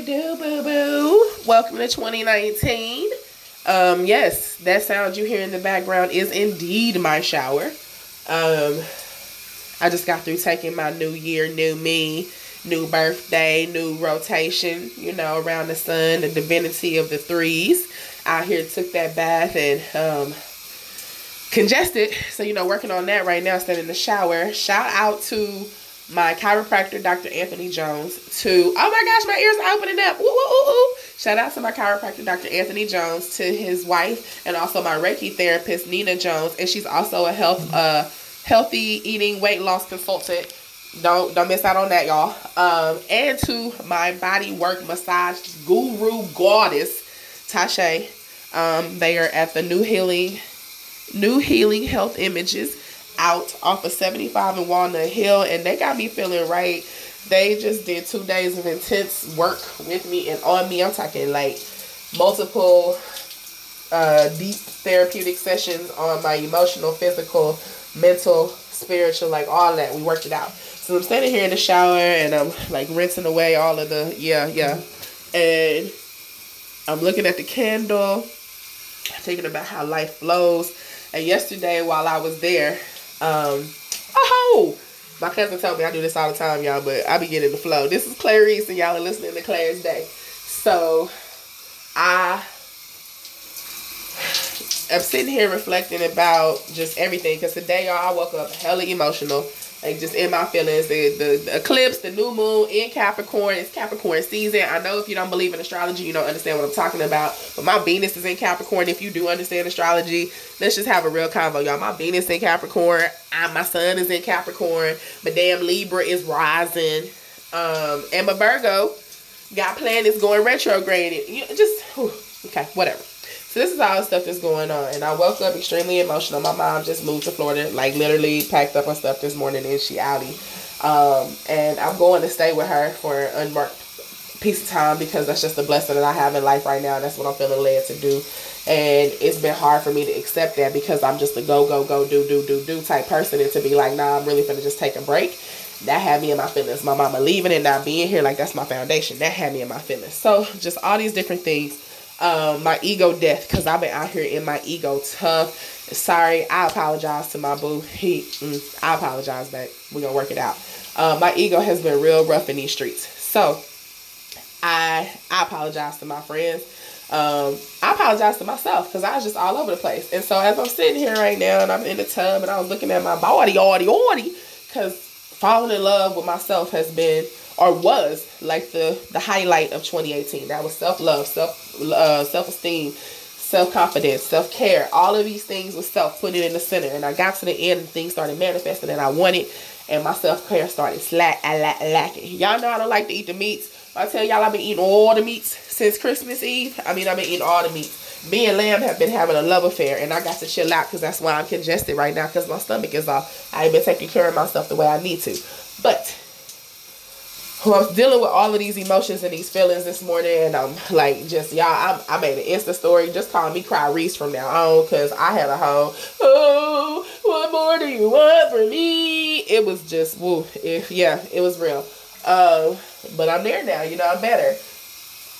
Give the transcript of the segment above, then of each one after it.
boo, boo, boo. Welcome to 2019. Um, yes, that sound you hear in the background is indeed my shower. Um, I just got through taking my new year, new me, new birthday, new rotation, you know, around the sun, the divinity of the threes. Out here took that bath and um congested. So, you know, working on that right now, standing in the shower. Shout out to my chiropractor, Dr. Anthony Jones, to, oh my gosh, my ears are opening up. Woo, woo, woo, Shout out to my chiropractor, Dr. Anthony Jones, to his wife, and also my Reiki therapist, Nina Jones. And she's also a health, uh, healthy eating weight loss consultant. Don't don't miss out on that, y'all. Um, and to my body work massage guru goddess, Tasha. Um, they are at the New Healing, New Healing Health Images out off of 75 and Walnut Hill, and they got me feeling right. They just did two days of intense work with me and on me. I'm talking like multiple uh, deep therapeutic sessions on my emotional, physical, mental, spiritual, like all that. We worked it out. So I'm standing here in the shower and I'm like rinsing away all of the, yeah, yeah. And I'm looking at the candle, thinking about how life flows. And yesterday, while I was there, um, oh, my cousin told me I do this all the time, y'all, but I be getting the flow. This is Clarice, and y'all are listening to Claire's Day. So, I am sitting here reflecting about just everything because today, y'all, I woke up hella emotional like just in my feelings. The, the, the eclipse, the new moon in Capricorn. It's Capricorn season. I know if you don't believe in astrology, you don't understand what I'm talking about. But my Venus is in Capricorn. If you do understand astrology, let's just have a real convo, y'all. My Venus in Capricorn. I, my Sun is in Capricorn. My damn Libra is rising. Um, and my Virgo got planets going retrograde. You know, just whew, okay, whatever. So this is all the stuff that's going on. And I woke up extremely emotional. My mom just moved to Florida, like literally packed up her stuff this morning and she outie. Um, and I'm going to stay with her for an unmarked piece of time because that's just a blessing that I have in life right now. That's what I'm feeling led to do. And it's been hard for me to accept that because I'm just a go, go, go, do, do, do, do type person. And to be like, nah, I'm really gonna just take a break. That had me in my feelings. My mama leaving and not being here, like that's my foundation. That had me in my feelings. So just all these different things um, my ego death because I've been out here in my ego tough. Sorry, I apologize to my boo. He, mm, I apologize, back. We're gonna work it out. Uh, my ego has been real rough in these streets, so I I apologize to my friends. Um, I apologize to myself because I was just all over the place. And so as I'm sitting here right now and I'm in the tub and I was looking at my body, body, body, because falling in love with myself has been or was like the the highlight of 2018. That was self love, self uh, self esteem, self confidence, self care. All of these things was self putting in the center. And I got to the end and things started manifesting and I wanted, and my self care started slack I lack, lacking. Y'all know I don't like to eat the meats. I tell y'all I've been eating all the meats since Christmas Eve. I mean I've been eating all the meats. Me and Lamb have been having a love affair, and I got to chill out because that's why I'm congested right now because my stomach is off. I ain't been taking care of myself the way I need to. But who I was dealing with all of these emotions and these feelings this morning, and I'm like, just y'all, I, I made an Insta story. Just call me Cry Reese from now on, because I had a whole, oh, what more do you want from me? It was just, woo, if yeah, it was real. Um, but I'm there now, you know, I'm better.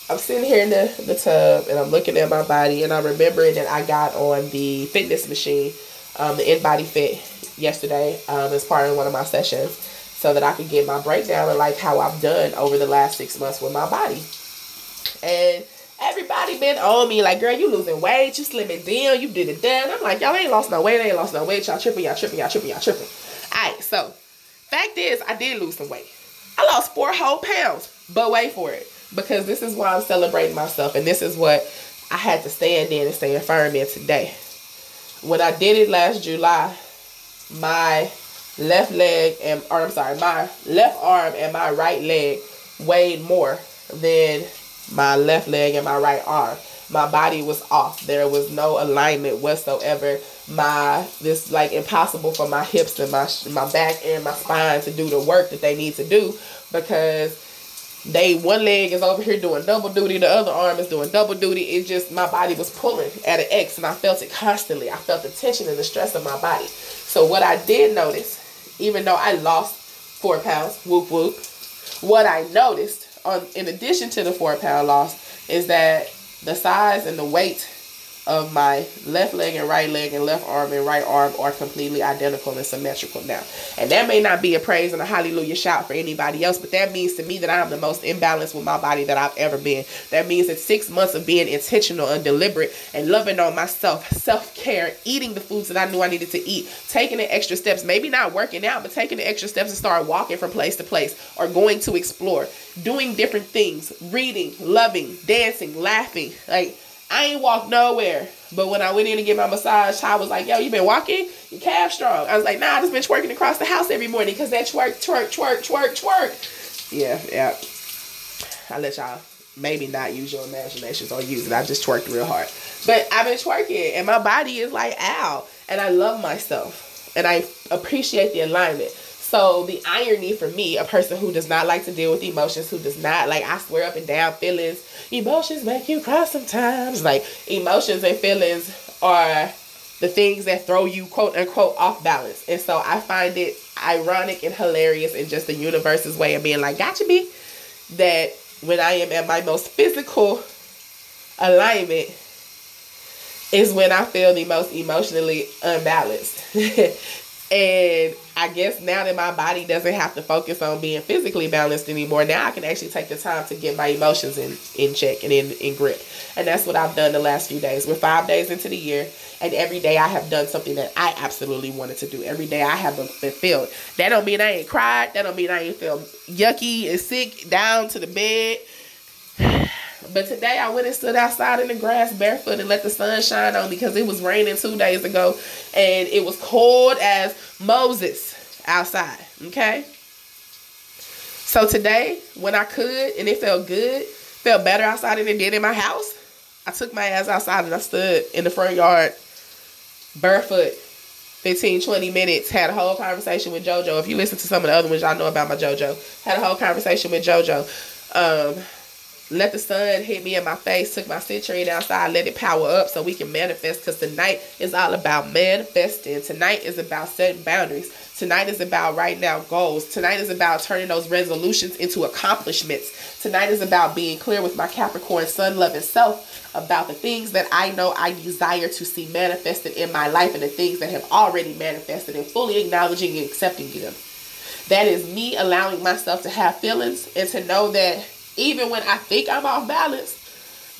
I'm sitting here in the, the tub and I'm looking at my body and I'm remembering that I got on the fitness machine, um, the InBody Fit yesterday um, as part of one of my sessions so that I could get my breakdown of like how I've done over the last six months with my body. And everybody been on me like, girl, you losing weight, you slimming down, you did it done. I'm like, y'all ain't lost no weight, ain't lost no weight, y'all tripping, y'all tripping, y'all tripping, y'all tripping. Alright, so fact is I did lose some weight. I lost four whole pounds, but wait for it. Because this is why I'm celebrating myself and this is what I had to stand in and stay firm in today. When I did it last July, my left leg and or I'm sorry, my left arm and my right leg weighed more than my left leg and my right arm. My body was off. There was no alignment whatsoever. My this like impossible for my hips and my my back and my spine to do the work that they need to do because they one leg is over here doing double duty, the other arm is doing double duty. It just my body was pulling at an X and I felt it constantly. I felt the tension and the stress of my body. So what I did notice even though I lost four pounds, whoop whoop, what I noticed on in addition to the four pound loss is that the size and the weight of my left leg and right leg and left arm and right arm are completely identical and symmetrical now. And that may not be a praise and a hallelujah shout for anybody else, but that means to me that I'm the most imbalanced with my body that I've ever been. That means that six months of being intentional and deliberate and loving on myself, self care, eating the foods that I knew I needed to eat, taking the extra steps, maybe not working out, but taking the extra steps and start walking from place to place or going to explore, doing different things, reading, loving, dancing, laughing. Like, I ain't walked nowhere. But when I went in to get my massage, I was like, yo, you been walking? Your calf strong. I was like, nah, I just been twerking across the house every morning because that twerk, twerk, twerk, twerk, twerk. Yeah, yeah. I let y'all maybe not use your imaginations or use it. I just twerked real hard. But I've been twerking and my body is like, ow. And I love myself. And I appreciate the alignment. So the irony for me, a person who does not like to deal with emotions, who does not like I swear up and down feelings, emotions make you cry sometimes. Like emotions and feelings are the things that throw you quote unquote off balance. And so I find it ironic and hilarious in just the universe's way of being like, gotcha be that when I am at my most physical alignment is when I feel the most emotionally unbalanced. and I guess now that my body doesn't have to focus on being physically balanced anymore, now I can actually take the time to get my emotions in, in check and in, in grip. And that's what I've done the last few days. We're five days into the year, and every day I have done something that I absolutely wanted to do. Every day I have been fulfilled. That don't mean I ain't cried. That don't mean I ain't feel yucky and sick down to the bed. But today I went and stood outside in the grass barefoot and let the sun shine on because it was raining two days ago and it was cold as Moses outside. Okay. So today, when I could and it felt good, felt better outside than it did in my house, I took my ass outside and I stood in the front yard barefoot 15, 20 minutes, had a whole conversation with JoJo. If you listen to some of the other ones, y'all know about my JoJo. Had a whole conversation with JoJo. Um, let the sun hit me in my face, took my citrine outside, let it power up so we can manifest because tonight is all about manifesting. Tonight is about setting boundaries. Tonight is about writing out goals. Tonight is about turning those resolutions into accomplishments. Tonight is about being clear with my Capricorn sun loving self about the things that I know I desire to see manifested in my life and the things that have already manifested and fully acknowledging and accepting them. That is me allowing myself to have feelings and to know that even when I think I'm off balance,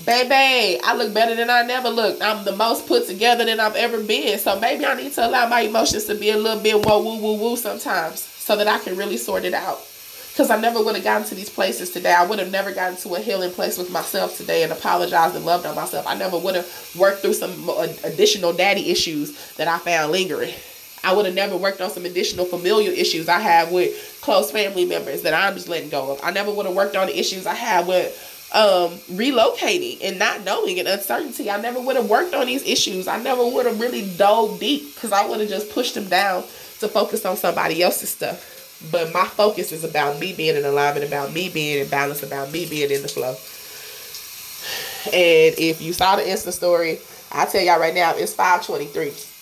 baby, I look better than I never looked. I'm the most put together than I've ever been. So maybe I need to allow my emotions to be a little bit whoa woo woo woo sometimes so that I can really sort it out. Because I never would have gotten to these places today. I would have never gotten to a healing place with myself today and apologized and loved on myself. I never would have worked through some additional daddy issues that I found lingering. I would have never worked on some additional familial issues I have with close family members that I'm just letting go of. I never would have worked on the issues I have with um, relocating and not knowing and uncertainty. I never would have worked on these issues. I never would have really dove deep because I would have just pushed them down to focus on somebody else's stuff. But my focus is about me being in alignment, about me being in balance, about me being in the flow. And if you saw the Insta story, I tell y'all right now, it's 523.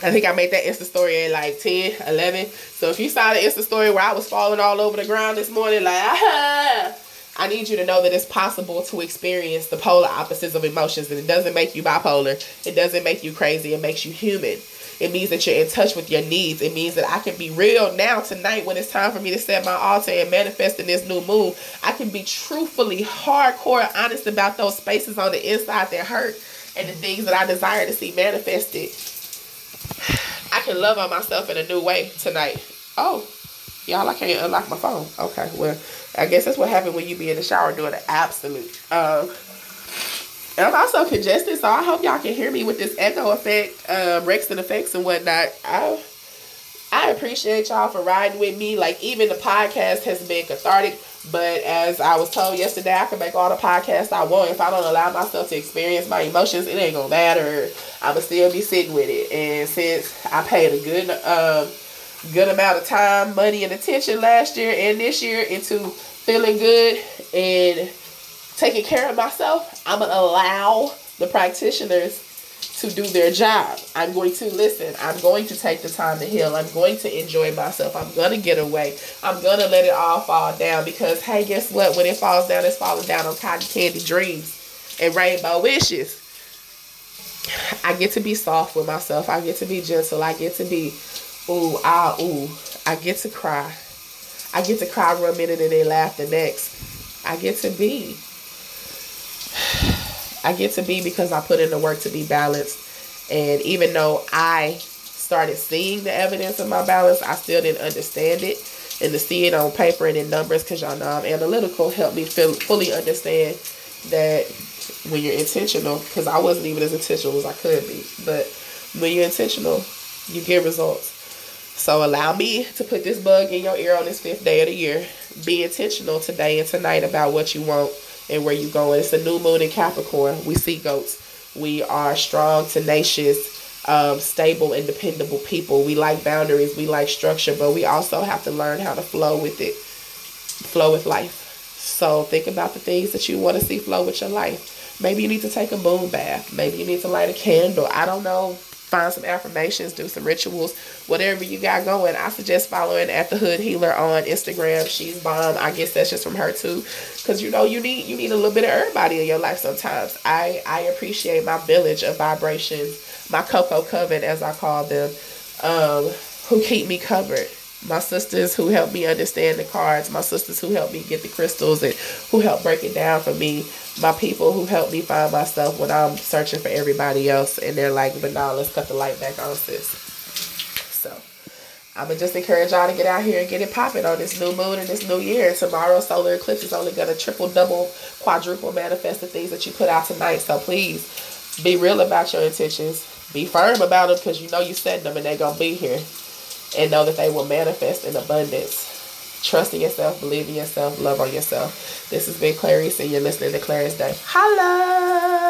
I think I made that Insta story at like 10, 11. So if you saw the Insta story where I was falling all over the ground this morning, like, ah, I need you to know that it's possible to experience the polar opposites of emotions. And it doesn't make you bipolar. It doesn't make you crazy. It makes you human. It means that you're in touch with your needs. It means that I can be real now tonight when it's time for me to set my altar and manifest in this new moon. I can be truthfully, hardcore, honest about those spaces on the inside that hurt and the things that I desire to see manifested I can love on myself in a new way tonight. Oh, y'all, I can't unlock my phone. Okay, well, I guess that's what happened when you be in the shower doing the absolute. Um, and I'm also congested, so I hope y'all can hear me with this echo effect, um, Rexton effects and whatnot. I I appreciate y'all for riding with me. Like even the podcast has been cathartic. But as I was told yesterday, I can make all the podcasts I want. If I don't allow myself to experience my emotions, it ain't gonna matter. I'ma still be sitting with it. And since I paid a good um good amount of time, money, and attention last year and this year into feeling good and taking care of myself, I'm gonna allow the practitioners to do their job. I'm going to listen. I'm going to take the time to heal. I'm going to enjoy myself. I'm going to get away. I'm going to let it all fall down because, hey, guess what? When it falls down, it's falling down on cotton candy dreams and rainbow wishes. I get to be soft with myself. I get to be gentle. I get to be, ooh, ah, ooh. I get to cry. I get to cry one minute and then laugh the next. I get to be. I get to be because I put in the work to be balanced. And even though I started seeing the evidence of my balance, I still didn't understand it. And to see it on paper and in numbers, because y'all know I'm analytical, helped me feel, fully understand that when you're intentional, because I wasn't even as intentional as I could be, but when you're intentional, you get results. So allow me to put this bug in your ear on this fifth day of the year. Be intentional today and tonight about what you want and where you're going. It's a new moon in Capricorn. We see goats. We are strong, tenacious, um, stable, and dependable people. We like boundaries. We like structure, but we also have to learn how to flow with it, flow with life. So think about the things that you want to see flow with your life. Maybe you need to take a moon bath. Maybe you need to light a candle. I don't know find some affirmations, do some rituals, whatever you got going. I suggest following at the Hood Healer on Instagram. She's bomb. I guess that's just from her too, because you know you need you need a little bit of everybody in your life sometimes. I I appreciate my village of vibrations, my cocoa coven as I call them, um, who keep me covered my sisters who helped me understand the cards, my sisters who helped me get the crystals and who helped break it down for me, my people who helped me find myself when I'm searching for everybody else and they're like, but now let's cut the light back on, sis. So I'm gonna just encourage y'all to get out here and get it popping on this new moon and this new year. Tomorrow, solar eclipse is only gonna triple, double, quadruple manifest the things that you put out tonight. So please be real about your intentions. Be firm about them because you know you said them and they're gonna be here and know that they will manifest in abundance. Trust in yourself, believe in yourself, love on yourself. This has been Clarice, and you're listening to Clarice Day. Holla!